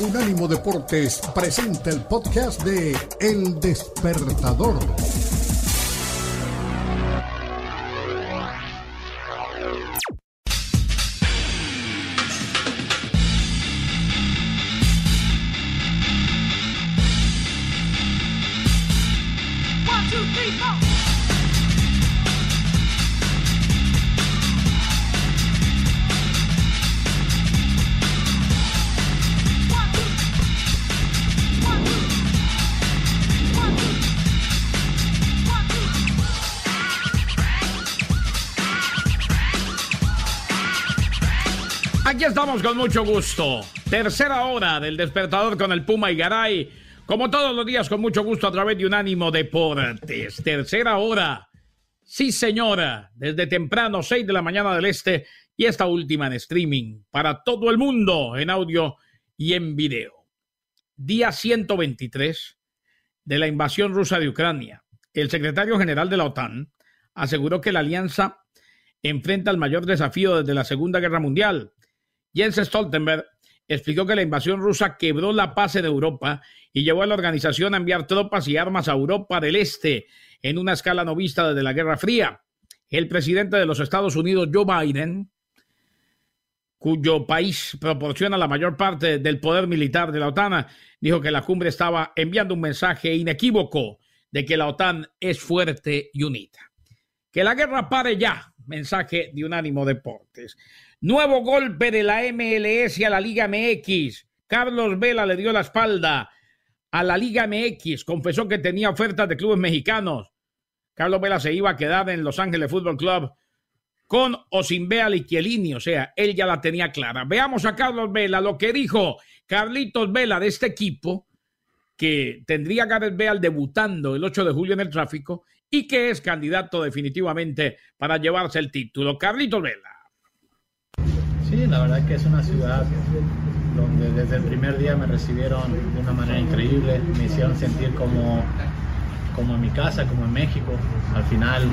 Unánimo Deportes presenta el podcast de El Despertador. Con mucho gusto. Tercera hora del despertador con el Puma y Garay. Como todos los días, con mucho gusto a través de Unánimo Deportes. Tercera hora. Sí, señora. Desde temprano, 6 de la mañana del este. Y esta última en streaming. Para todo el mundo, en audio y en video. Día 123 de la invasión rusa de Ucrania. El secretario general de la OTAN aseguró que la alianza enfrenta el mayor desafío desde la Segunda Guerra Mundial Jens Stoltenberg explicó que la invasión rusa quebró la paz en Europa y llevó a la organización a enviar tropas y armas a Europa del Este en una escala no vista desde la Guerra Fría. El presidente de los Estados Unidos, Joe Biden, cuyo país proporciona la mayor parte del poder militar de la OTAN, dijo que la cumbre estaba enviando un mensaje inequívoco de que la OTAN es fuerte y unida. Que la guerra pare ya, mensaje de Unánimo Deportes. Nuevo golpe de la MLS a la Liga MX. Carlos Vela le dio la espalda a la Liga MX. Confesó que tenía ofertas de clubes mexicanos. Carlos Vela se iba a quedar en Los Ángeles Fútbol Club con o sin Bea Liquielini. O sea, él ya la tenía clara. Veamos a Carlos Vela lo que dijo Carlitos Vela de este equipo que tendría Gareth Bale debutando el 8 de julio en el tráfico y que es candidato definitivamente para llevarse el título. Carlitos Vela. Sí, la verdad que es una ciudad donde desde el primer día me recibieron de una manera increíble, me hicieron sentir como, como en mi casa, como en México. Al final,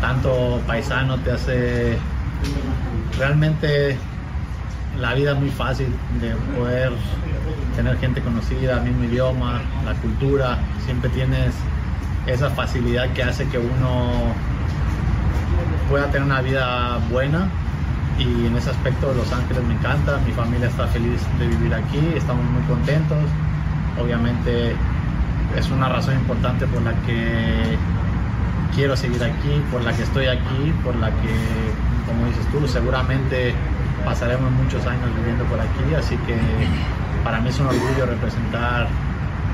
tanto paisano te hace realmente la vida muy fácil de poder tener gente conocida, mismo idioma, la cultura, siempre tienes esa facilidad que hace que uno pueda tener una vida buena y en ese aspecto Los Ángeles me encanta, mi familia está feliz de vivir aquí, estamos muy contentos, obviamente es una razón importante por la que quiero seguir aquí, por la que estoy aquí, por la que, como dices tú, seguramente pasaremos muchos años viviendo por aquí, así que para mí es un orgullo representar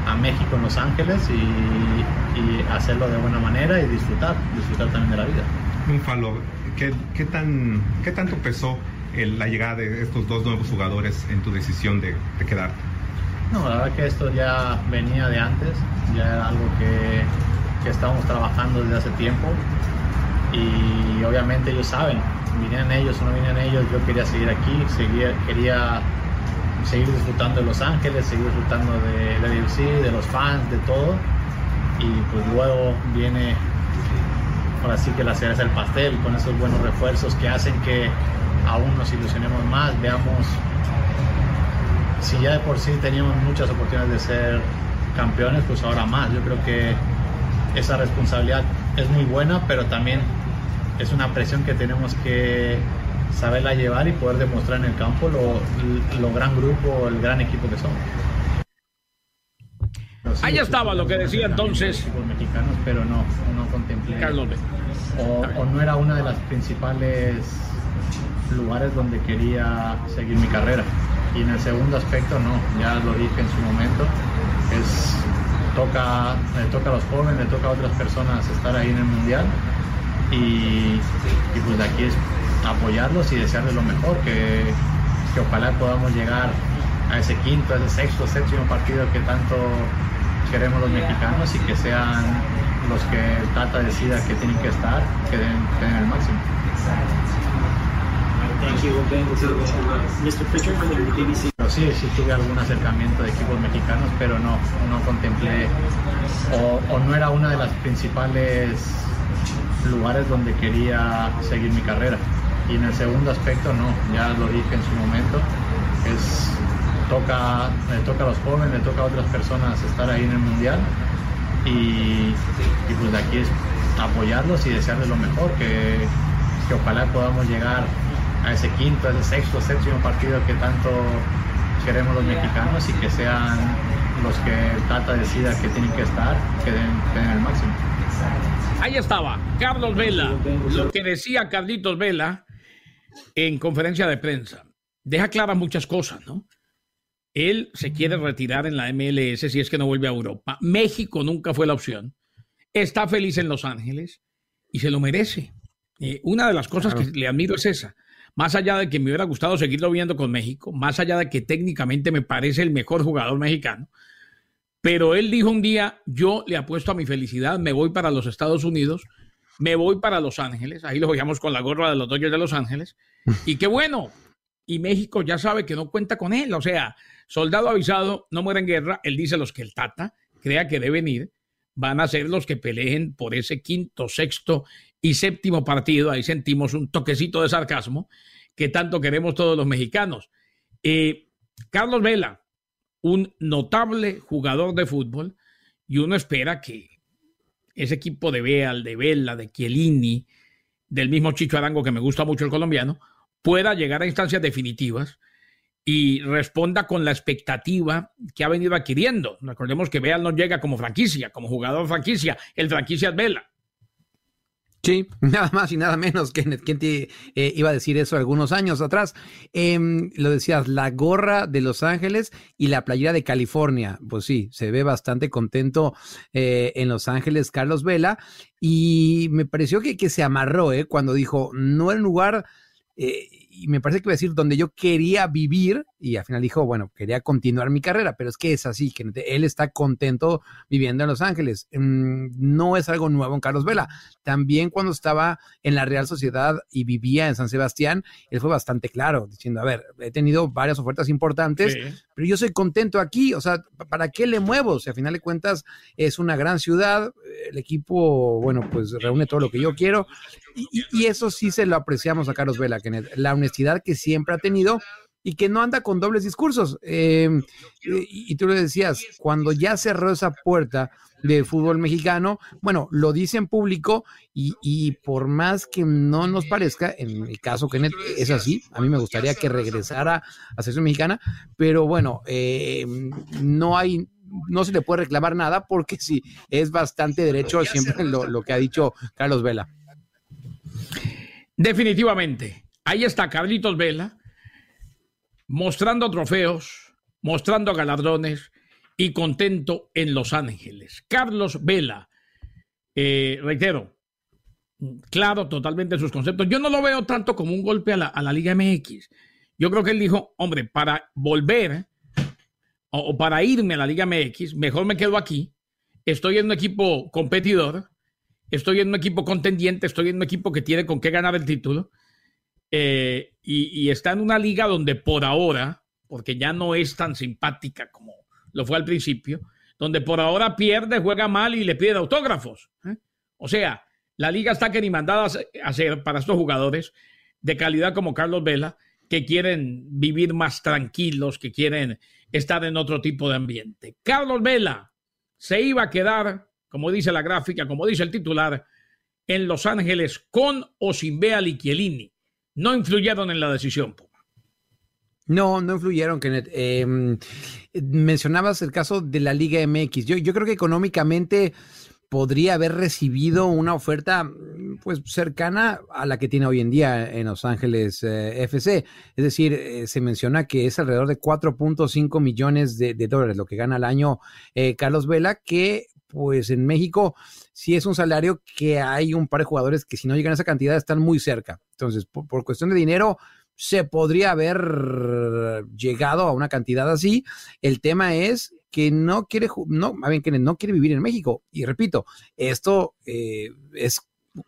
a México en Los Ángeles y, y hacerlo de buena manera y disfrutar, disfrutar también de la vida. Búfalo, ¿qué, qué, tan, ¿qué tanto pesó la llegada de estos dos nuevos jugadores en tu decisión de, de quedarte? No, la verdad que esto ya venía de antes, ya era algo que, que estábamos trabajando desde hace tiempo y obviamente ellos saben, vinieran ellos o no vinieran ellos, yo quería seguir aquí, seguir, quería seguir disfrutando de Los Ángeles, seguir disfrutando de la UFC, de los fans, de todo y pues luego viene ahora sí que la cereza del pastel con esos buenos refuerzos que hacen que aún nos ilusionemos más, veamos si ya de por sí teníamos muchas oportunidades de ser campeones, pues ahora más. Yo creo que esa responsabilidad es muy buena, pero también es una presión que tenemos que saberla llevar y poder demostrar en el campo lo, lo gran grupo, el gran equipo que somos. Ahí estaba lo que decía entonces. Mexicanos, pero no, no contemplé. Carlos o, o, no era una de las principales lugares donde quería seguir mi carrera. Y en el segundo aspecto, no, ya lo dije en su momento, es toca, le toca a los jóvenes, le toca a otras personas estar ahí en el mundial. Y, y pues de aquí es apoyarlos y desearles lo mejor, que, que ojalá podamos llegar a ese quinto, a ese sexto, séptimo partido que tanto queremos los mexicanos y que sean los que Tata decida que tienen que estar, que den, que den el máximo. Pero sí, sí tuve algún acercamiento de equipos mexicanos, pero no, no contemplé o, o no era una de las principales lugares donde quería seguir mi carrera. Y en el segundo aspecto no, ya lo dije en su momento, es toca, le toca a los jóvenes, le toca a otras personas estar ahí en el Mundial y, pues de aquí es apoyarlos y desearles lo mejor, que, que ojalá podamos llegar a ese quinto, a ese sexto, séptimo partido que tanto queremos los mexicanos y que sean los que Tata decida que tienen que estar, que den, el máximo. Ahí estaba, Carlos Vela, lo que decía Carlitos Vela en conferencia de prensa. Deja claras muchas cosas, ¿no? Él se quiere retirar en la MLS si es que no vuelve a Europa. México nunca fue la opción. Está feliz en Los Ángeles y se lo merece. Eh, una de las cosas que le admiro es esa. Más allá de que me hubiera gustado seguirlo viendo con México, más allá de que técnicamente me parece el mejor jugador mexicano, pero él dijo un día, yo le apuesto a mi felicidad, me voy para los Estados Unidos, me voy para Los Ángeles, ahí lo veíamos con la gorra de los Dodgers de Los Ángeles, y qué bueno, y México ya sabe que no cuenta con él, o sea, soldado avisado, no muere en guerra, él dice los que el Tata crea que deben ir, van a ser los que peleen por ese quinto, sexto y séptimo partido, ahí sentimos un toquecito de sarcasmo que tanto queremos todos los mexicanos. Eh, Carlos Vela, un notable jugador de fútbol y uno espera que ese equipo de Beal, de Vela, de Chiellini, del mismo Chicho Arango que me gusta mucho el colombiano, pueda llegar a instancias definitivas y responda con la expectativa que ha venido adquiriendo. Recordemos que Beal no llega como franquicia, como jugador franquicia, el franquicia es Vela. Sí, nada más y nada menos que quien te eh, iba a decir eso algunos años atrás. Em, lo decías, la gorra de Los Ángeles y la playera de California. Pues sí, se ve bastante contento eh, en Los Ángeles Carlos Vela y me pareció que, que se amarró eh, cuando dijo, no en lugar y me parece que iba a decir donde yo quería vivir y al final dijo, bueno, quería continuar mi carrera, pero es que es así, que él está contento viviendo en Los Ángeles. Mm, no es algo nuevo en Carlos Vela. También cuando estaba en la Real Sociedad y vivía en San Sebastián, él fue bastante claro, diciendo, a ver, he tenido varias ofertas importantes, pero yo soy contento aquí, o sea, ¿para qué le muevo? O sea, a final de cuentas es una gran ciudad, el equipo, bueno, pues reúne todo lo que yo quiero y, eso sí se lo apreciamos a Carlos Vela, que la que siempre ha tenido y que no anda con dobles discursos. Em, y, tú lo decías, cuando ya cerró esa puerta de fútbol mexicano, bueno, lo dice en público y, por más que no nos parezca, en el caso Kenneth es así, a mí me gustaría que regresara a selección mexicana, pero bueno, em, no hay no se le puede reclamar nada porque sí, es bastante derecho siempre lo que ha dicho Carlos Vela. Definitivamente. Ahí está Carlitos Vela mostrando trofeos, mostrando galardones y contento en Los Ángeles. Carlos Vela, eh, reitero, claro totalmente sus conceptos. Yo no lo veo tanto como un golpe a la, a la Liga MX. Yo creo que él dijo, hombre, para volver o, para irme a la Liga MX, mejor me quedo aquí. Estoy en un equipo competidor estoy en un equipo contendiente, estoy en un equipo que tiene con qué ganar el título. Eh, y, está en una liga donde por ahora, porque ya no es tan simpática como lo fue al principio, donde por ahora pierde, juega mal y le pide autógrafos. ¿eh? O sea, la liga está que ni mandada a hacer para estos jugadores de calidad como Carlos Vela, que quieren vivir más tranquilos, que quieren estar en otro tipo de ambiente. Carlos Vela se iba a quedar como dice la gráfica, como dice el titular, en Los Ángeles con o sin Bea Liquielini. No influyeron en la decisión, No, no influyeron, Kenneth. Em, mencionabas el caso de la Liga MX. Yo, creo que económicamente podría haber recibido una oferta pues cercana a la que tiene hoy en día en Los Ángeles eh, FC. Es decir, eh, se menciona que es alrededor de 4.5 millones de, dólares lo que gana al año eh, Carlos Vela, que pues en México sí es un salario que hay un par de jugadores que si no llegan a esa cantidad están muy cerca. Entonces, por, cuestión de dinero, se podría haber llegado a una cantidad así. El tema es que no quiere, no, más bien que no quiere vivir en México. Y repito, esto eh, es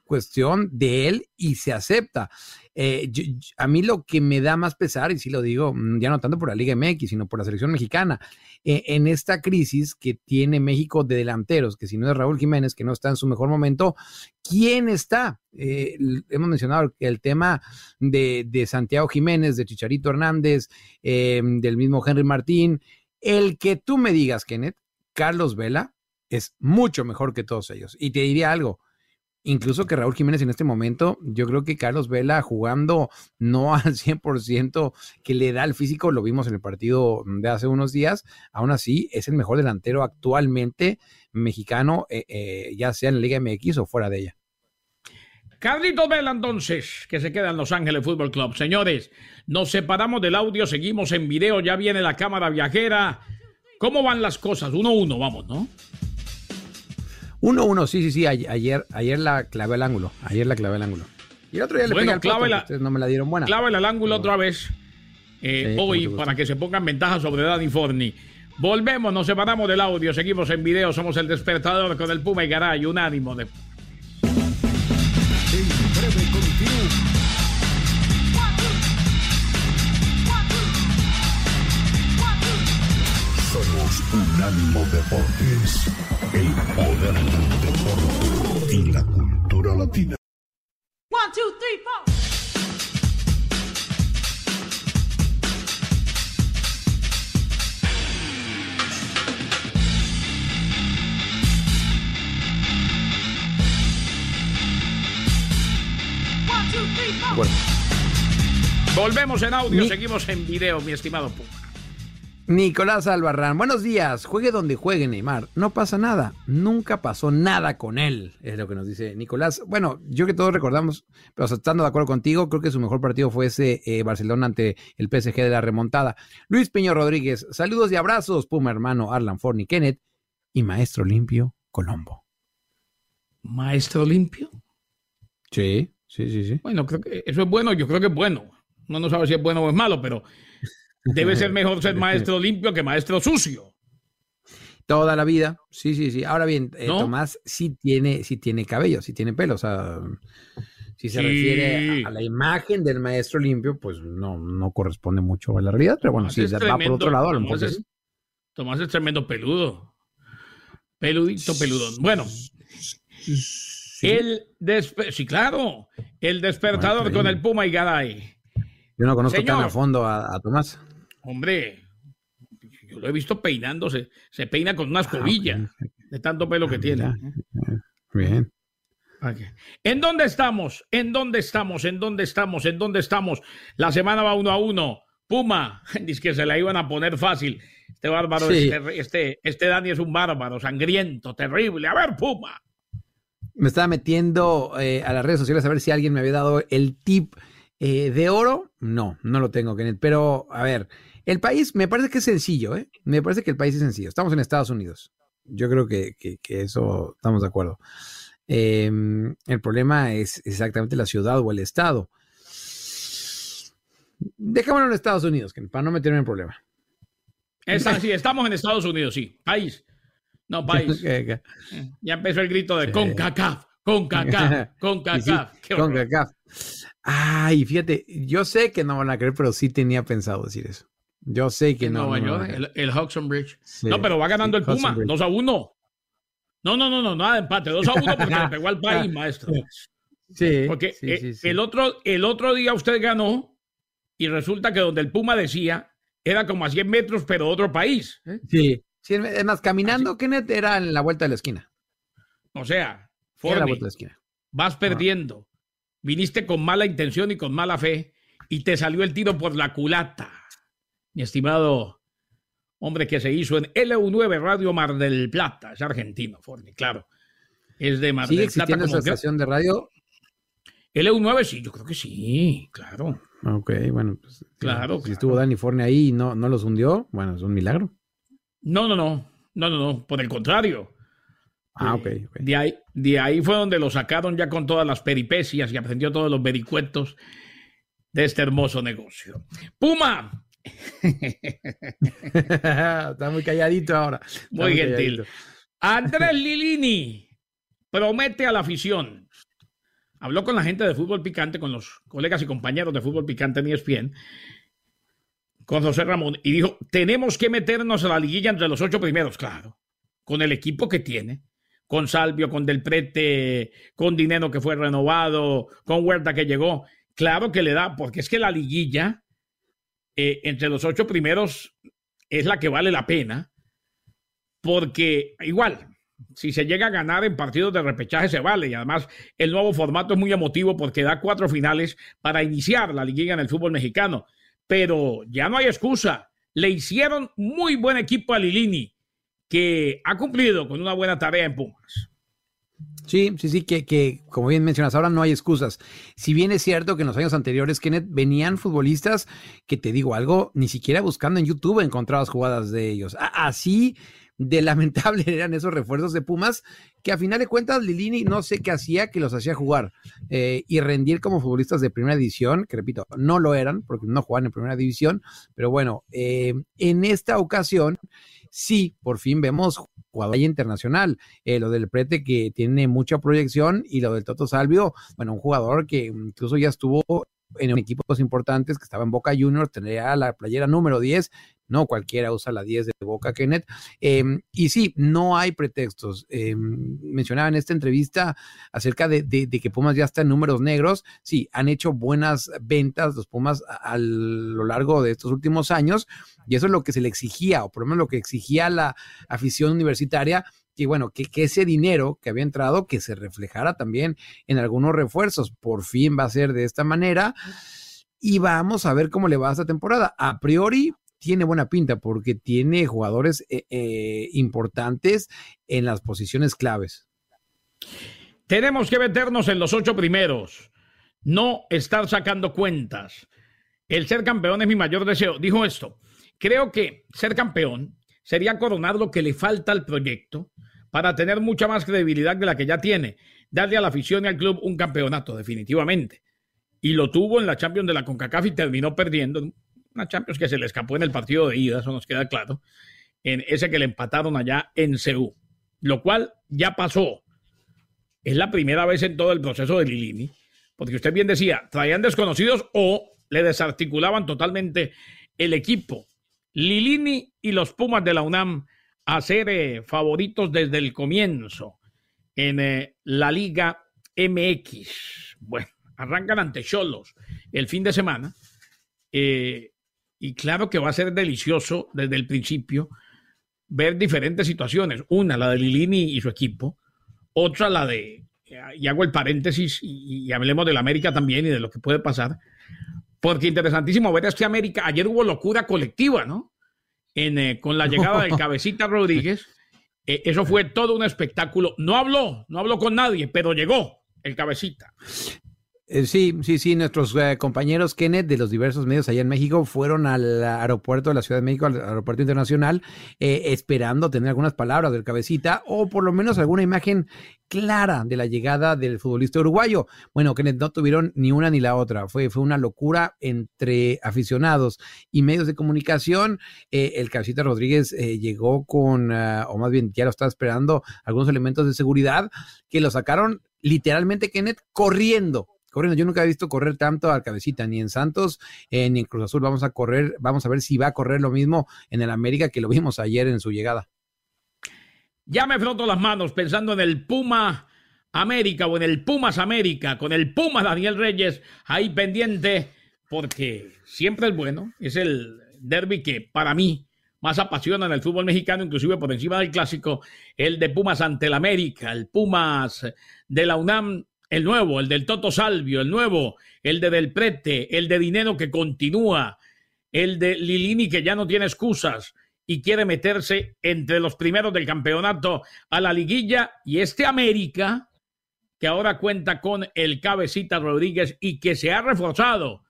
cuestión de él y se acepta. Eh, a mí lo que me da más pesar, y sí lo digo, mm, ya no tanto por la Liga MX, sino por la selección mexicana, eh, en esta crisis que tiene México de delanteros, que si no es Raúl Jiménez, que no está en su mejor momento, ¿quién está? Eh, hemos mencionado el tema de, de, Santiago Jiménez, de Chicharito Hernández, del mismo Henry Martín. El que tú me digas, Kenneth, Carlos Vela es mucho mejor que todos ellos. Y te diría algo, incluso que Raúl Jiménez en este momento, yo creo que Carlos Vela jugando no al 100% que le da el físico, lo vimos en el partido de hace unos días, aún así es el mejor delantero actualmente mexicano, eh, eh, ya sea en la Liga MX o fuera de ella. Carlitos Vela entonces, que se queda en Los Ángeles Fútbol Club. Señores, nos separamos del audio, seguimos en video, ya viene la cámara viajera. ¿Cómo van las cosas? Uno a uno, vamos, ¿no? Uno, uno, sí, sí, sí. Ayer, ayer la clavé al ángulo. Ayer la clavé al ángulo. Y el otro día le bueno, pegué al la, no me la dieron buena. Clávela al ángulo otra vez. Eh, hoy, para que se pongan ventajas sobre Dani Forni. Volvemos, nos separamos del audio, seguimos en video, somos el despertador con el Puma y Garay, unánimo de. Unánimo Deportes, el poder del deporte y la cultura latina. One, two, three, four. Bueno. Volvemos en audio, seguimos en video, mi estimado Puma. Nicolás Albarrán, buenos días. Juegue donde juegue Neymar. No pasa nada. Nunca pasó nada con él, es lo que nos dice Nicolás. Bueno, yo que todos recordamos, pero estando de acuerdo contigo, creo que su mejor partido fue ese eh, Barcelona ante el PSG de la remontada. Luis Peño Rodríguez, saludos y abrazos, Puma hermano Arlan Forni Kenneth y Maestro Limpio Colombo. ¿Maestro Limpio? Sí, sí, sí, sí. Bueno, creo que eso es bueno, yo creo que es bueno. No no sabe si es bueno o es malo, pero Debe ser mejor ser maestro limpio que maestro sucio. Toda la vida, sí, sí, sí. Ahora bien, eh, Tomás sí tiene, sí tiene cabello, sí tiene pelo. O sea, si se refiere a, la imagen del maestro limpio, pues no, no corresponde mucho a la realidad. Pero bueno, si va por otro lado, a lo mejor es, Tomás es tremendo peludo. Peludito, peludón. Bueno, el sí, claro, el despertador con el Puma y Garay. Yo no conozco tan a fondo a Tomás. Hombre, yo lo he visto peinándose. Se peina con una ah, escobilla de tanto pelo que ah, tiene. Bien. ¿En dónde estamos? ¿En dónde estamos? ¿En dónde estamos? ¿En dónde estamos? La semana va uno a uno. Puma, dice que se la iban a poner fácil. Este bárbaro, este, este, este, Dani es un bárbaro, sangriento, terrible. A ver, Puma. Me estaba metiendo eh, a las redes sociales a ver si alguien me había dado el tip eh, de oro. No, no lo tengo, Kenneth. Pero, a ver, el país me parece que es sencillo, ¿eh? Me parece que el país es sencillo. Estamos en Estados Unidos. Yo creo que, eso estamos de acuerdo. Em, el problema es exactamente la ciudad o el estado. Dejémoslo en Estados Unidos, para no meterme en problema. sí, estamos en Estados Unidos, sí. País. No, país. ya empezó el grito de CONCACAF, CONCACAF, CONCACAF. CONCACAF. Ay, fíjate, yo sé que no van a creer, pero sí tenía pensado decir eso. Yo sé que no. el, el Hudson Bridge. no, pero va ganando el Puma, 2 a 1. No, no, no, no, nada de empate, 2 a 1 porque le pegó al país, maestro. Sí. Porque eh, el, otro, el otro día usted ganó y resulta que donde el Puma decía era como a 100 metros, pero otro país. ¿eh? Sí. sí. Es más, caminando, Kenneth era en la vuelta de la esquina. O sea, Forni, la vuelta de la esquina. vas perdiendo. Viniste con mala intención y con mala fe y te salió el tiro por la culata mi estimado hombre que se hizo en LU9 Radio Mar del Plata, es argentino, Forni, claro. Es de Mar del Plata. esa estación de radio? LU9 sí, yo creo que sí, claro. Ok, bueno, pues, claro. Si estuvo Dani Forni ahí y no, no los hundió, bueno, es un milagro. No, no, no, no, no, no, por el contrario. Ah, ok. De, ahí, de ahí fue donde lo sacaron ya con todas las peripecias y aprendió todos los vericuetos de este hermoso negocio. Puma, Está muy calladito ahora. muy, gentil. Andrés Lilini promete a la afición habló con la gente de fútbol picante, con los colegas y compañeros de fútbol picante en ESPN, con José Ramón, y dijo, tenemos que meternos a la liguilla entre los ocho primeros, claro, con el equipo que tiene, con Salvio, con Del Prete, con Dinero que fue renovado, con Huerta que llegó, claro que le da, porque es que la liguilla eh, entre los ocho primeros es la que vale la pena, porque igual, si se llega a ganar en partidos de repechaje se vale y además el nuevo formato es muy emotivo porque da cuatro finales para iniciar la liguilla en el fútbol mexicano. Pero ya no hay excusa. Le hicieron muy buen equipo a Lilini que ha cumplido con una buena tarea en Pumas. Sí, sí, sí, que, que, como bien mencionas, ahora no hay excusas. Si bien es cierto que en los años anteriores, Kenneth, venían futbolistas que te digo algo, ni siquiera buscando en YouTube encontrabas jugadas de ellos. Así de lamentable eran esos refuerzos de Pumas, que a final de cuentas Lilini no sé qué hacía, que los hacía jugar eh, y rendir como futbolistas de primera división, que repito, no lo eran porque no jugaban en primera división, pero bueno, eh, en esta ocasión sí, por fin vemos jugador internacional, eh, lo del Prete que tiene mucha proyección y lo del Toto Salvio, bueno, un jugador que incluso ya estuvo en equipos importantes que estaba en Boca Juniors, tendría la playera número 10 no cualquiera usa la 10 de Boca Kenneth. Em, y sí, no hay pretextos. Em, mencionaba en esta entrevista acerca de, que Pumas ya está en números negros. Sí, han hecho buenas ventas los Pumas a, lo largo de estos últimos años y eso es lo que se le exigía, o por lo menos lo que exigía la afición universitaria y bueno, que, ese dinero que había entrado, que se reflejara también en algunos refuerzos. Por fin va a ser de esta manera. Y vamos a ver cómo le va esta temporada. A priori, tiene buena pinta porque tiene jugadores eh, eh, importantes en las posiciones claves. Tenemos que meternos en los ocho primeros, no estar sacando cuentas. El ser campeón es mi mayor deseo. Dijo esto. Creo que ser campeón sería coronar lo que le falta al proyecto para tener mucha más credibilidad de la que ya tiene. Darle a la afición y al club un campeonato, definitivamente. Y lo tuvo en la Champions de la CONCACAF y terminó perdiendo una Champions que se le escapó en el partido de ida, eso nos queda claro, en ese que le empataron allá en Ceú, lo cual ya pasó. Es la primera vez en todo el proceso de Lilini, porque usted bien decía, traían desconocidos o le desarticulaban totalmente el equipo. Lilini y los Pumas de la UNAM a ser eh, favoritos desde el comienzo en eh, la Liga MX. Bueno, arrancan ante Cholos el fin de semana. Eh, y claro que va a ser delicioso desde el principio ver diferentes situaciones. Una, la de Lilini y su equipo. Otra, la de, y hago el paréntesis y, hablemos de la América también y de lo que puede pasar. Porque interesantísimo ver este América. Ayer hubo locura colectiva, ¿no? En, eh, con la llegada del cabecita Rodríguez. Eh, eso fue todo un espectáculo. No habló, no habló con nadie, pero llegó el cabecita. Eh, sí, sí, sí, nuestros eh, compañeros Kenneth de los diversos medios allá en México fueron al aeropuerto de la Ciudad de México, al aeropuerto internacional, eh, esperando tener algunas palabras del cabecita o por lo menos alguna imagen clara de la llegada del futbolista uruguayo. Bueno, Kenneth no tuvieron ni una ni la otra, fue, fue una locura entre aficionados y medios de comunicación. el cabecita Rodríguez llegó con, ah, o más bien ya lo estaba esperando, algunos elementos de seguridad que lo sacaron literalmente, Kenneth, corriendo corriendo. Yo nunca he visto correr tanto al cabecita, ni en Santos, eh, ni en Cruz Azul. Vamos a correr, vamos a ver si va a correr lo mismo en el América que lo vimos ayer en su llegada. Ya me froto las manos pensando en el Puma América o en el Pumas América, con el Puma Daniel Reyes ahí pendiente, porque siempre es bueno. Es el derby que para mí más apasiona en el fútbol mexicano, inclusive por encima del clásico, el de Pumas ante el América, el Pumas de la UNAM el nuevo, el del Toto Salvio, el nuevo, el de Del Prete, el de Dinero que continúa, el de Lilini que ya no tiene excusas y quiere meterse entre los primeros del campeonato a la liguilla y este América que ahora cuenta con el cabecita Rodríguez y que se ha reforzado.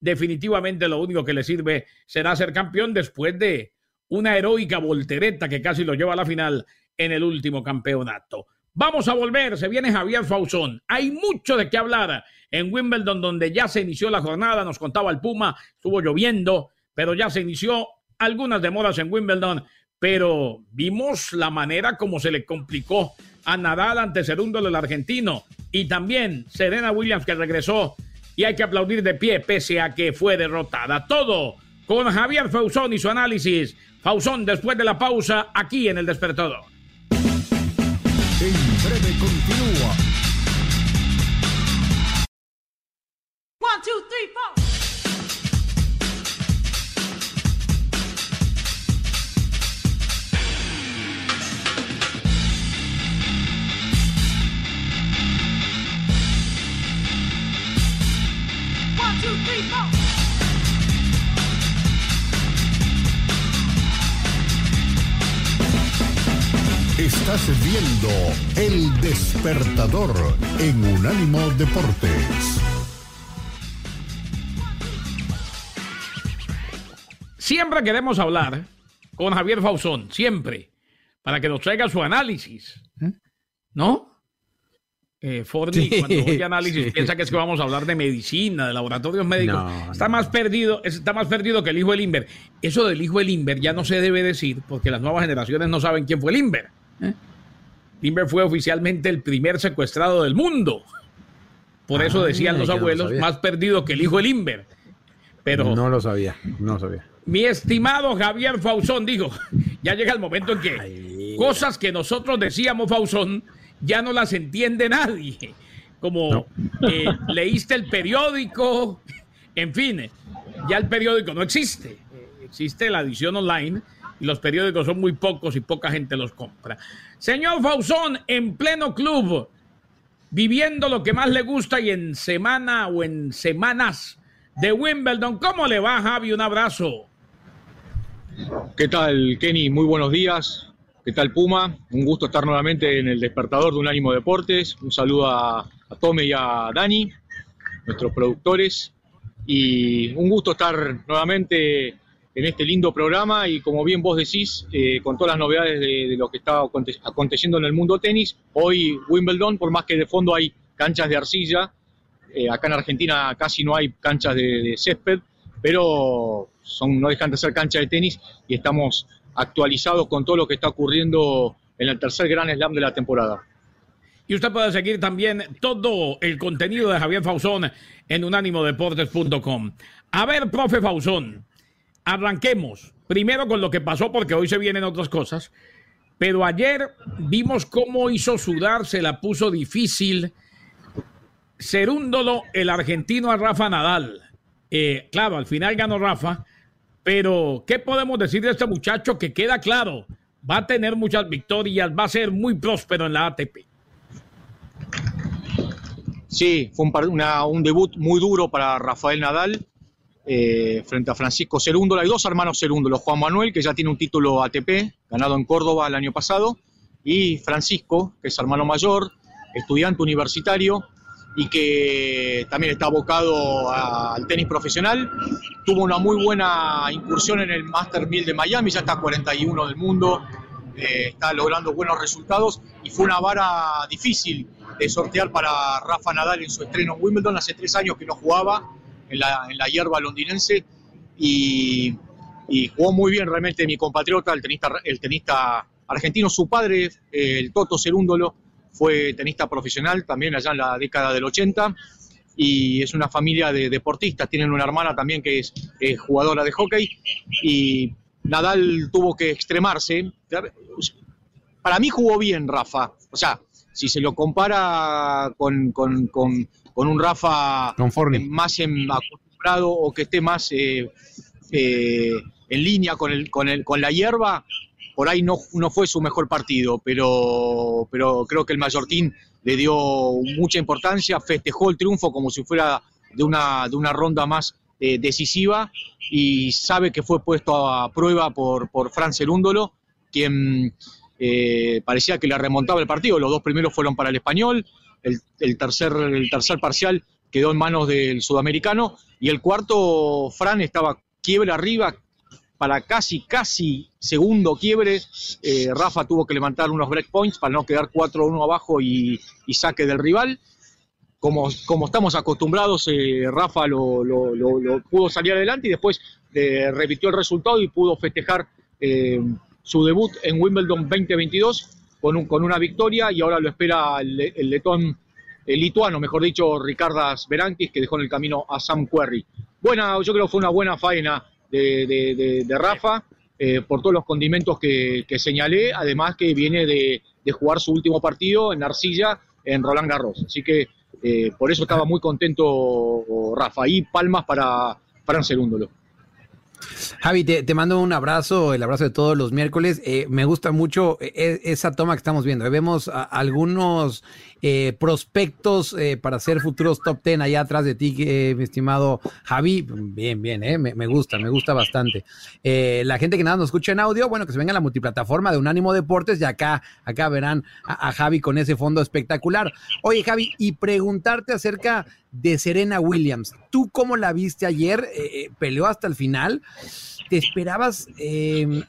Definitivamente lo único que le sirve será ser campeón después de una heroica voltereta que casi lo lleva a la final en el último campeonato. Vamos a volver, se viene Javier Fausón. Hay mucho de qué hablar en Wimbledon, donde ya se inició la jornada, nos contaba el Puma, estuvo lloviendo, pero ya se inició algunas demoras en Wimbledon, pero vimos la manera como se le complicó a Nadal ante Cerúndolo el argentino y también Serena Williams que regresó y hay que aplaudir de pie pese a que fue derrotada. Todo con Javier Fausón y su análisis. Fausón después de la pausa aquí en el despertador. En breve continúa. El Despertador en Unánimo Deportes. Siempre queremos hablar con Javier Fausón, siempre, para que nos traiga su análisis. ¿Eh? ¿No? Eh, Forni, cuando oye análisis, piensa que es que vamos a hablar de medicina, de laboratorios médicos. está más perdido, está más perdido que el hijo del Inver. Eso del hijo del Inver ya no se debe decir porque las nuevas generaciones no saben quién fue el Inver. Timber fue oficialmente el primer secuestrado del mundo. Por eso ah, decían los abuelos, más perdido que el hijo de Limber. Pero no lo sabía, no lo sabía. Mi estimado Javier Fausón, digo, ya llega el momento en que cosas que nosotros decíamos, Fausón, ya no las entiende nadie. Como eh, leíste el periódico, en fin, ya el periódico no existe. Existe la edición online los periódicos son muy pocos y poca gente los compra. Señor Fausón, en pleno club, viviendo lo que más le gusta y en semana o en semanas de Wimbledon, ¿cómo le va Javi? Un abrazo. ¿Qué tal, Kenny? Muy buenos días. ¿Qué tal, Puma? Un gusto estar nuevamente en el despertador de un ánimo Deportes. Un saludo a, a Tome y a Dani, nuestros productores. Y un gusto estar nuevamente en este lindo programa y como bien vos decís, eh, con todas las novedades de, lo que está aconteciendo en el mundo tenis, hoy Wimbledon, por más que de fondo hay canchas de arcilla, eh, acá en Argentina casi no hay canchas de, césped, pero son, no dejan de ser canchas de tenis y estamos actualizados con todo lo que está ocurriendo en el tercer Gran Slam de la temporada. Y usted puede seguir también todo el contenido de Javier Fausón en unánimodeportes.com. A ver, profe Fausón, arranquemos primero con lo que pasó, porque hoy se vienen otras cosas. Pero ayer vimos cómo hizo sudar, se la puso difícil. Serúndolo, el argentino a Rafa Nadal. Eh, claro, al final ganó Rafa, pero ¿qué podemos decir de este muchacho que queda claro? Va a tener muchas victorias, va a ser muy próspero en la ATP. Sí, fue un debut muy duro para Rafael Nadal eh, frente a Francisco Cerúndola. Hay dos hermanos Cerúndola, Juan Manuel, que ya tiene un título ATP, ganado en Córdoba el año pasado, y Francisco, que es hermano mayor, estudiante universitario y que también está abocado al tenis profesional. Tuvo una muy buena incursión en el Master 1000 de Miami, ya está 41 del mundo, eh, está logrando buenos resultados y fue una vara difícil de sortear para Rafa Nadal en su estreno en Wimbledon. Hace tres años que no jugaba en la, hierba londinense y, jugó muy bien realmente mi compatriota, el tenista, el tenista argentino. Su padre, el Toto Cerúndolo, fue tenista profesional también allá en la década del 80 y es una familia de deportistas. Tienen una hermana también que es jugadora de hockey y Nadal tuvo que extremarse. Para mí jugó bien Rafa. O sea, si se lo compara con, con un Rafa más acostumbrado o que esté más eh, eh, en línea con, el, con, el, con la hierba, por ahí no, no fue su mejor partido, pero, pero creo que el Mallorquín le dio mucha importancia, festejó el triunfo como si fuera de una, de una ronda más eh, decisiva y sabe que fue puesto a prueba por, por Fran Cerúndolo, quien parecía que le remontaba el partido. Los dos primeros fueron para el español, el, tercer, el tercer parcial quedó en manos del sudamericano y el cuarto, Fran estaba quiebre arriba para casi, casi segundo quiebre. Eh, Rafa tuvo que levantar unos breakpoints para no quedar 4-1 abajo y, saque del rival. Como, como estamos acostumbrados, eh, Rafa lo, pudo salir adelante y después eh, repitió el resultado y pudo festejar su debut en Wimbledon 2022 con, con una victoria y ahora lo espera el, letón, el lituano, mejor dicho, Ricardas Berankis, que dejó en el camino a Sam Querry. Buena, yo creo que fue una buena faena de, Rafa. Eh, por todos los condimentos que, señalé, además que viene de, jugar su último partido en Arcilla, en Roland Garros. Así que eh, por eso estaba muy contento Rafa. Y palmas para Fran Cerúndolo. Javi, te, mando un abrazo, el abrazo de todos los miércoles. Eh, me gusta mucho esa toma que estamos viendo. Vemos algunos eh, prospectos eh, para ser futuros top ten allá atrás de ti, eh, mi estimado Javi. Bien, bien, me, gusta, me gusta bastante. la gente que nada nos escucha en audio, bueno, que se venga a la multiplataforma de Unánimo Deportes y acá, acá verán a, Javi con ese fondo espectacular. Oye, Javi, y preguntarte acerca de Serena Williams. ¿Tú cómo la viste ayer? ¿Peleó hasta el final? ¿Te esperabas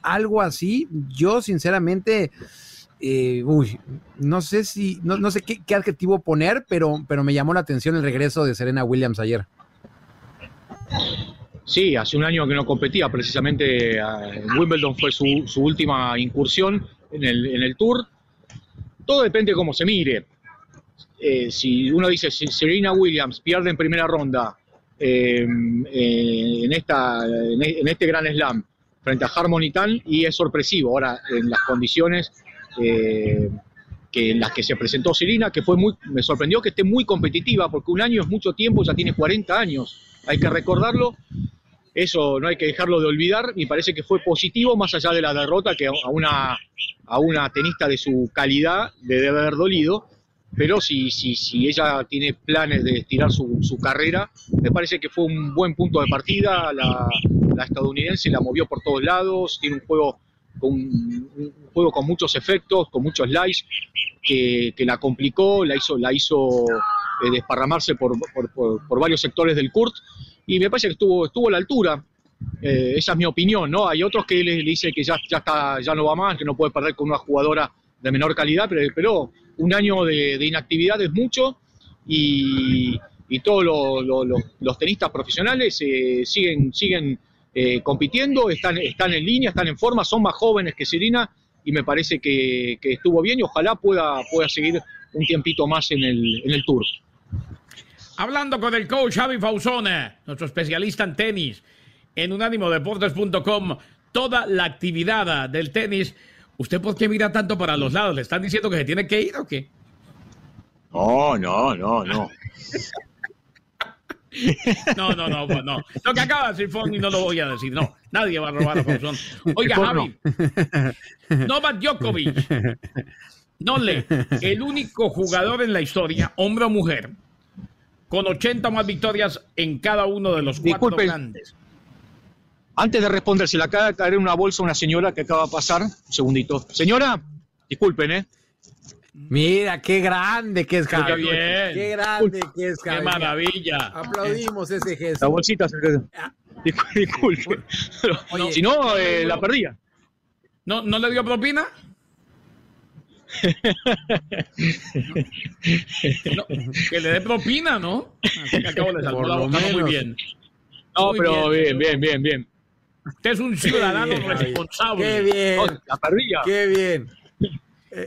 algo así? Yo, sinceramente, eh, uy, no sé si, no, sé qué, adjetivo poner, pero, pero me llamó la atención el regreso de Serena Williams ayer. Sí, hace un año que no competía, precisamente en Wimbledon fue su, última incursión en el, Tour. Todo depende de cómo se mire. Eh, si uno dice si Serena Williams pierde en primera ronda eh, en, esta, en este Gran Slam frente a Harmony Tan y es sorpresivo. Ahora, en las condiciones eh, que las que se presentó Serena, que fue muy, me sorprendió que esté muy competitiva, porque un año es mucho tiempo, ya tiene 40 años, hay que recordarlo, eso no hay que dejarlo de olvidar, y parece que fue positivo, más allá de la derrota, que a una, a una tenista de su calidad le debe haber dolido, pero si, si, si ella tiene planes de estirar su, su carrera, me parece que fue un buen punto de partida, la, la estadounidense la movió por todos lados, tiene un juego un juego con muchos efectos, con muchos slides, que, la complicó, la hizo, la hizo eh, desparramarse por, varios sectores del Kurt, y me parece que estuvo, estuvo a la altura. Eh, esa es mi opinión, ¿no? Hay otros que le, le dicen que ya, ya, está, ya no va más, que no puede perder con una jugadora de menor calidad, pero, pero un año de, inactividad es mucho y, todos los tenistas profesionales eh, siguen, siguen eh, compitiendo, están, están en línea, están en forma, son más jóvenes que Serena y me parece que, estuvo bien y ojalá pueda, pueda seguir un tiempito más en el, en el Tour. Hablando con el coach Javi Fausone, nuestro especialista en tenis, en unánimodeportes.com, toda la actividad del tenis. ¿Usted por qué mira tanto para los lados? ¿Le están diciendo que se tiene que ir o qué? No, no, no, no. No, no, no, pues no. Lo que acaba de decir Fonny no lo voy a decir. No, nadie va a robar a Fonson. Oiga, Javi, Novak Djokovic, no le, el único jugador en la historia, hombre o mujer, con 80 más victorias en cada uno de los cuatro grandes. Antes de responder, se le acaba de caer en una bolsa una señora que acaba de pasar. Un segundito. Señora, disculpen, ¿eh? Mira, qué grande que es Javi. Bien. Qué grande que es Javi. Qué maravilla. Aplaudimos ese gesto. La bolsita se ah. Disculpe. si no, eh, la perdía. ¿No, ¿No le dio propina? que le dé propina, ¿no? Así que acabo de salvar la boca muy bien. No, pero bien, bien, bien, bien. Usted es un ciudadano responsable. Qué bien. la perdía. Qué bien.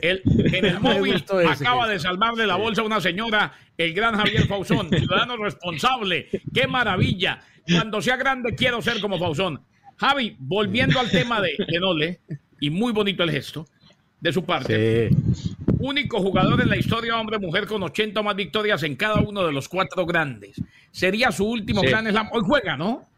El, en el móvil acaba de salvarle la bolsa a una señora, el gran Javier Fausón, ciudadano responsable. ¡Qué maravilla! Cuando sea grande quiero ser como Fausón. Javi, volviendo al tema de Nole, y muy bonito el gesto de su parte. Único jugador en la historia hombre-mujer con 80 más victorias en cada uno de los cuatro grandes. Sería su último gran slam. Hoy juega, ¿no?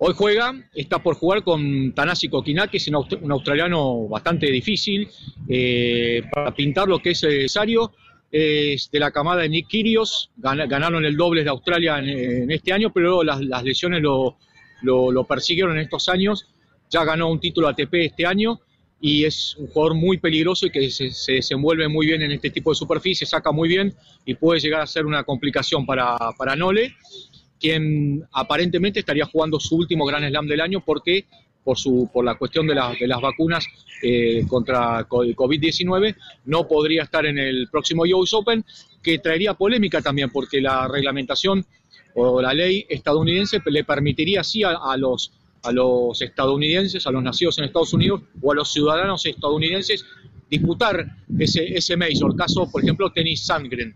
Hoy juega, está por jugar con Tanasi Kokinakis, un australiano bastante difícil eh, para pintar lo que es necesario. Es de la camada de Nick Kyrgios, ganaron el doble de Australia en, este año, pero las, lesiones lo, lo, persiguieron en estos años. Ya ganó un título ATP este año y es un jugador muy peligroso y que se, se, desenvuelve muy bien en este tipo de superficie, saca muy bien y puede llegar a ser una complicación para, para Nole quien aparentemente estaría jugando su último Gran Slam del año porque por, su, por la cuestión de, de las vacunas eh, contra COVID-19 no podría estar en el próximo US Open, que traería polémica también porque la reglamentación o la ley estadounidense le permitiría sí a, los, a los estadounidenses, a los nacidos en Estados Unidos o a los ciudadanos estadounidenses disputar ese, ese Major. Caso, por ejemplo, Tenis Sandgren.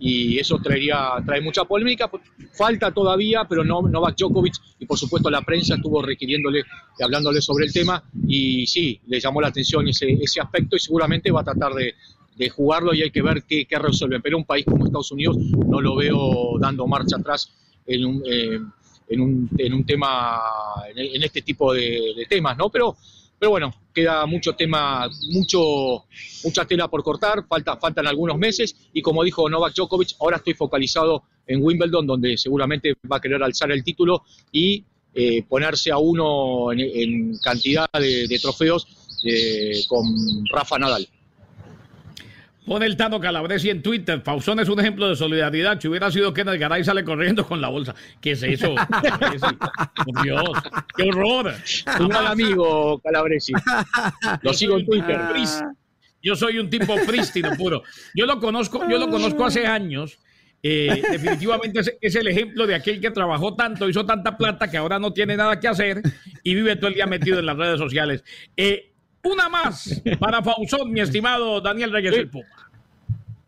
Y eso traería, trae mucha polémica. Falta todavía, pero no, Novak Djokovic y por supuesto la prensa estuvo requiriéndole y hablándole sobre el tema. Y sí, le llamó la atención ese, ese aspecto y seguramente va a tratar de, de jugarlo y hay que ver qué, qué, resuelven. Pero un país como Estados Unidos no lo veo dando marcha atrás en un, eh, en un, en un tema, en, este tipo de, de, temas, ¿no? Pero, pero bueno, queda mucho tema, mucho, mucha tela por cortar, falta, faltan algunos meses y como dijo Novak Djokovic, ahora estoy focalizado en Wimbledon, donde seguramente va a querer alzar el título y eh, ponerse a uno en, cantidad de, de trofeos eh, con Rafa Nadal. Pone el Tano Calabresi en Twitter. Pausón es un ejemplo de solidaridad. Si hubiera sido Kenneth Garay, sale corriendo con la bolsa. ¿Qué es eso? Por Dios, qué horror. Un mal amigo, Calabresi. Lo sigo en Twitter. Yo soy un tipo prístino puro. Yo lo conozco, yo lo conozco hace años. Eh, definitivamente es, es, el ejemplo de aquel que trabajó tanto, hizo tanta plata que ahora no tiene nada que hacer y vive todo el día metido en las redes sociales. Eh, una más para Fausón, mi estimado Daniel Reyes el Puma.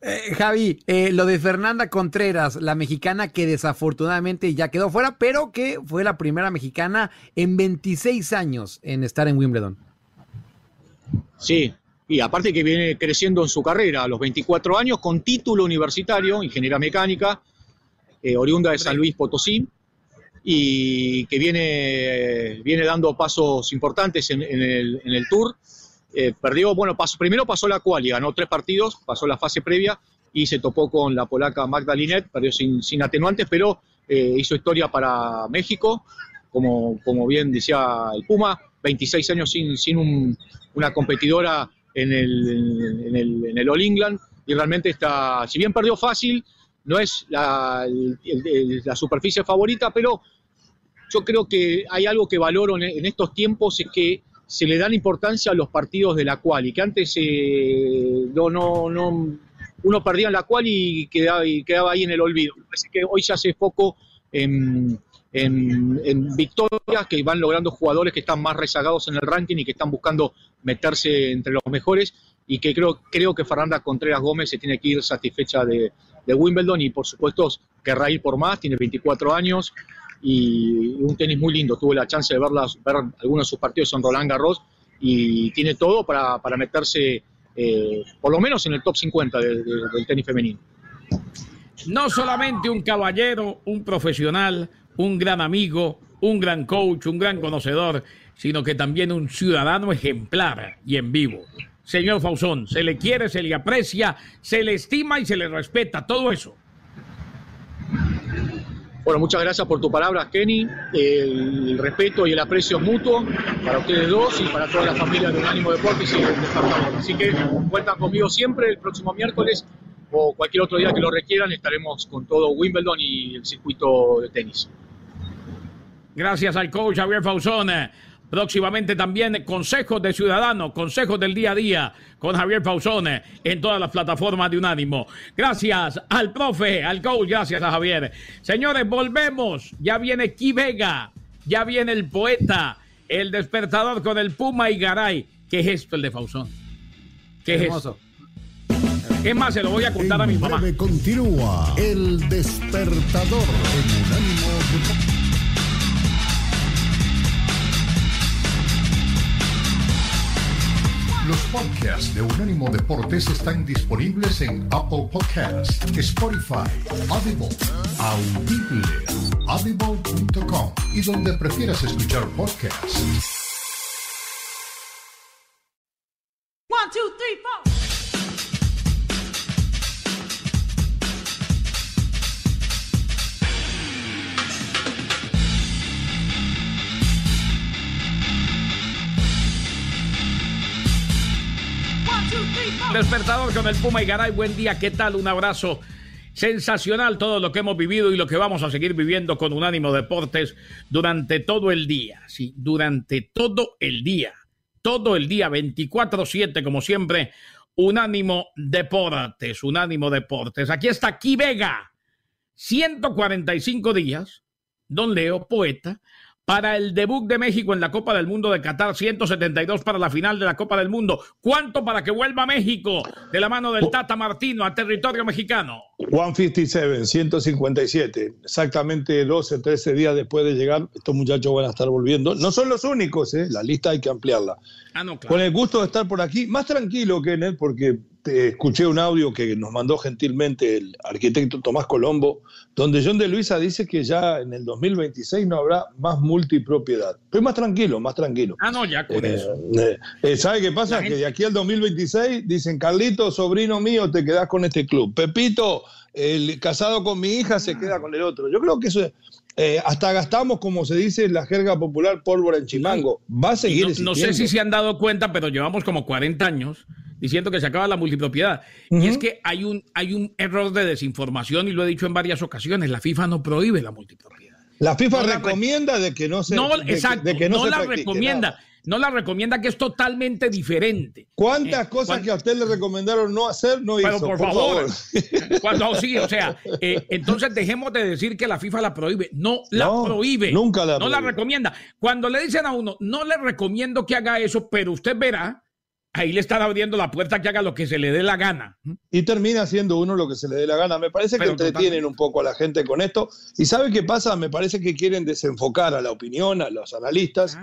Eh, Javi, eh, lo de Fernanda Contreras, la mexicana que desafortunadamente ya quedó fuera, pero que fue la primera mexicana en 26 años en estar en Wimbledon. Sí, y aparte que viene creciendo en su carrera a los 24 años con título universitario, ingeniería mecánica, eh, oriunda de San Luis Potosí, y que viene, viene dando pasos importantes en, el, en el, Tour. Eh, perdió, bueno, pasó, primero pasó la quali, ganó tres partidos, pasó la fase previa y se topó con la polaca Magda Linet, perdió sin, sin atenuantes, pero eh, hizo historia para México, como, como bien decía el Puma, 26 años sin, sin un, una competidora en el, en, el, en el All England y realmente está, si bien perdió fácil, no es la, superficie favorita, pero yo creo que hay algo que valoro en, estos tiempos, es que se le dan importancia a los partidos de la cual, y que antes eh, no, no, no, uno perdía en la cual y quedaba, y quedaba ahí en el olvido. Parece que hoy se hace foco en, en, en, victorias que van logrando jugadores que están más rezagados en el ranking y que están buscando meterse entre los mejores y que creo, creo que Fernanda Contreras Gómez se tiene que ir satisfecha de, de Wimbledon y por supuesto querrá ir por más, tiene 24 años y un tenis muy lindo, tuve la chance de verlas, ver algunos de sus partidos en Roland Garros y tiene todo para, para meterse eh, por lo menos en el top 50 de, de, del tenis femenino. No solamente un caballero, un profesional, un gran amigo, un gran coach, un gran conocedor, sino que también un ciudadano ejemplar y en vivo. Señor Fausón, se le quiere, se le aprecia, se le estima y se le respeta, todo eso. Bueno, muchas gracias por tus palabras, Kenny. El, respeto y el aprecio es mutuo para ustedes dos y para toda la familia de Unánimo Deportes y de Así que cuentan conmigo siempre el próximo miércoles o cualquier otro día que lo requieran, estaremos con todo Wimbledon y el circuito de tenis. Gracias al coach Javier Fausón. Próximamente también consejos de ciudadanos, consejos del día a día con Javier Pausone en todas las plataformas de Unánimo. Gracias al profe, al coach, gracias a Javier. Señores, volvemos. Ya viene Ki Vega, ya viene el poeta, el despertador con el Puma y Garay. ¿Qué es esto el de Fausón? ¿Qué es Hermoso. eso? Es más, se lo voy a contar en a mi mamá. Continúa el despertador en Unánimo Los podcasts de Unánimo Deportes están disponibles en Apple Podcasts, Spotify, Audible, Audible, audible.com y donde prefieras escuchar podcasts. Despertador con el Puma y Garay. Buen día, ¿qué tal? Un abrazo. Sensacional todo lo que hemos vivido y lo que vamos a seguir viviendo con Unánimo Deportes durante todo el día. Sí, durante todo el día. Todo el día, 24-7, como siempre. Unánimo Deportes, Unánimo Deportes. Aquí está aquí Vega. 145 días. Don Leo, poeta, para el debut de México en la Copa del Mundo de Qatar, 172 para la final de la Copa del Mundo. ¿Cuánto para que vuelva México de la mano del Tata Martino a territorio mexicano? 157, 157. Exactamente 12, 13 días después de llegar, estos muchachos van a estar volviendo. No son los únicos, ¿eh? la lista hay que ampliarla. Ah, no, claro. Con el gusto de estar por aquí, más tranquilo, Kenneth, porque te escuché un audio que nos mandó gentilmente el arquitecto Tomás Colombo, donde John de Luisa dice que ya en el 2026 no habrá más multipropiedad. Pero más tranquilo, más tranquilo. Ah, no, ya con Eh, eso. eh, eh, ¿Sabe qué pasa? Gente- Que de aquí al 2026 dicen, Carlito, sobrino mío, te quedás con este club. Pepito, el casado con mi hija, se queda con el otro. Yo creo que eso es- eh, hasta gastamos, como se dice en la jerga popular, pólvora en chimango. Va a seguir no, no sé si se han dado cuenta, pero llevamos como 40 años diciendo que se acaba la multipropiedad. Y es que hay un, hay un error de desinformación y lo he dicho en varias ocasiones. La FIFA no prohíbe la multipropiedad. La FIFA No la recomienda de que no se No, de exacto, de que no, no, se la recomienda. nada. No la recomienda que es totalmente diferente. ¿Cuántas Eh, cosas que a usted le recomendaron no hacer no Pero hizo? por, favor, cuando sí, o sea, eh, entonces dejemos de decir que la FIFA la prohíbe. No la No, prohíbe. nunca la No la recomienda. Cuando le dicen a uno, no le recomiendo que haga eso, pero usted verá, ahí le están abriendo la puerta que haga lo que se le dé la gana. y termina haciendo uno lo que se le dé la gana. Me parece que Pero entretienen totalmente. un poco a la gente con esto. ¿Y sabe qué pasa? Me parece que quieren desenfocar a la opinión, a los analistas,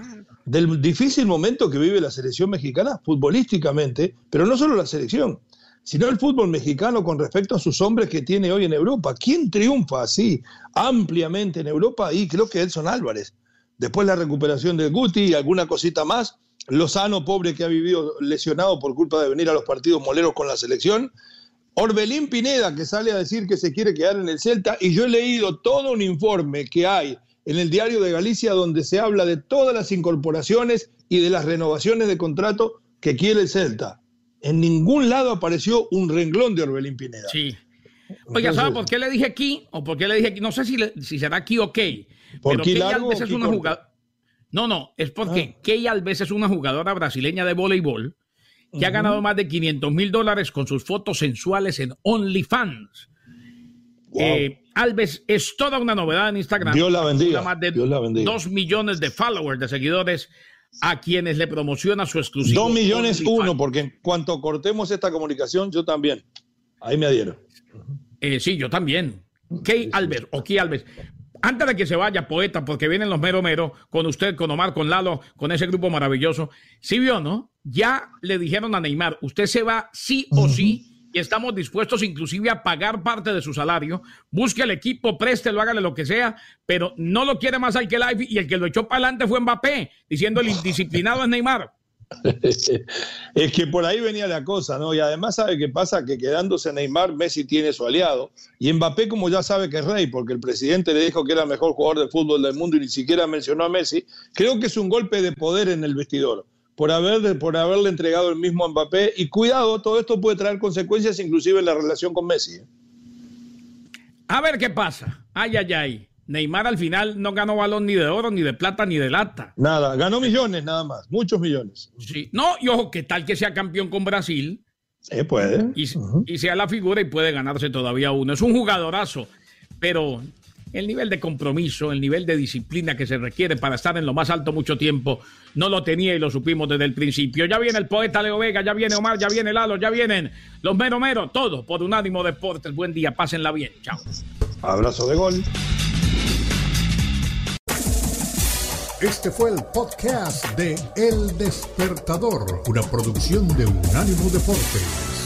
del difícil momento que vive la selección mexicana futbolísticamente, pero no solo la selección, sino el fútbol mexicano con respecto a sus hombres que tiene hoy en Europa. ¿Quién triunfa así ampliamente en Europa? Y creo que Edson Álvarez. Después la recuperación de Guti y alguna cosita más. Lozano, pobre que ha vivido lesionado por culpa de venir a los partidos moleros con la selección. Orbelín Pineda, que sale a decir que se quiere quedar en el Celta, y yo he leído todo un informe que hay en el diario de Galicia donde se habla de todas las incorporaciones y de las renovaciones de contrato que quiere el Celta. En ningún lado apareció un renglón de Orbelín Pineda. Sí. Oiga, ¿sabe por qué le dije aquí? O por qué le dije aquí. No sé si, le- si será aquí o Key. ¿Por Pero Key largo o es una jugadora. No, no, es porque Key Alves es una jugadora brasileña de voleibol que ha ganado más de 500 mil dólares con sus fotos sensuales en OnlyFans. Wow. Eh, Alves es toda una novedad en Instagram. Dios la bendiga, Más de Dios la bendiga. dos millones de followers, de seguidores, a quienes le promociona su exclusivo. Dos millones OnlyFans. uno, porque en cuanto cortemos esta comunicación, yo también. Ahí me adhiero. Eh, sí, yo también. Key Alves o Key Alves. Antes de que se vaya, poeta, porque vienen los mero mero, con usted, con Omar, con Lalo, con ese grupo maravilloso. Sí vio, ¿no? Ya le dijeron a Neymar, usted se va sí o sí, y estamos dispuestos inclusive a pagar parte de su salario. Busque el equipo, préstelo, hágale lo que sea, pero no lo quiere más al que live, y el que lo echó para adelante fue Mbappé, diciendo el indisciplinado es Neymar. es que por ahí venía la cosa, ¿no? Y además, ¿sabe qué pasa? Que quedándose Neymar, Messi tiene su aliado. Y Mbappé, como ya sabe que es rey, porque el presidente le dijo que era el mejor jugador de fútbol del mundo y ni siquiera mencionó a Messi, creo que es un golpe de poder en el vestidor. Por, por haberle entregado el mismo a Mbappé. Y cuidado, todo esto puede traer consecuencias inclusive en la relación con Messi. ¿eh? A ver qué pasa. Ay, ay, ay. Neymar al final no ganó balón ni de oro, ni de plata, ni de lata. Nada, ganó millones nada más, muchos millones. Sí. No, y ojo, que tal que sea campeón con Brasil Eh, puede. y, y sea la figura y puede ganarse todavía uno. Es un jugadorazo, pero el nivel de compromiso, el nivel de disciplina que se requiere para estar en lo más alto mucho tiempo, no lo tenía y lo supimos desde el principio. Ya viene el poeta Leo Vega, ya viene Omar, ya viene Lalo, ya vienen los mero mero, todo por Unánimo Deportes. Buen día, pásenla bien. Chao. Abrazo de gol. Este fue el podcast de El Despertador, una producción de Unánimo Deportes.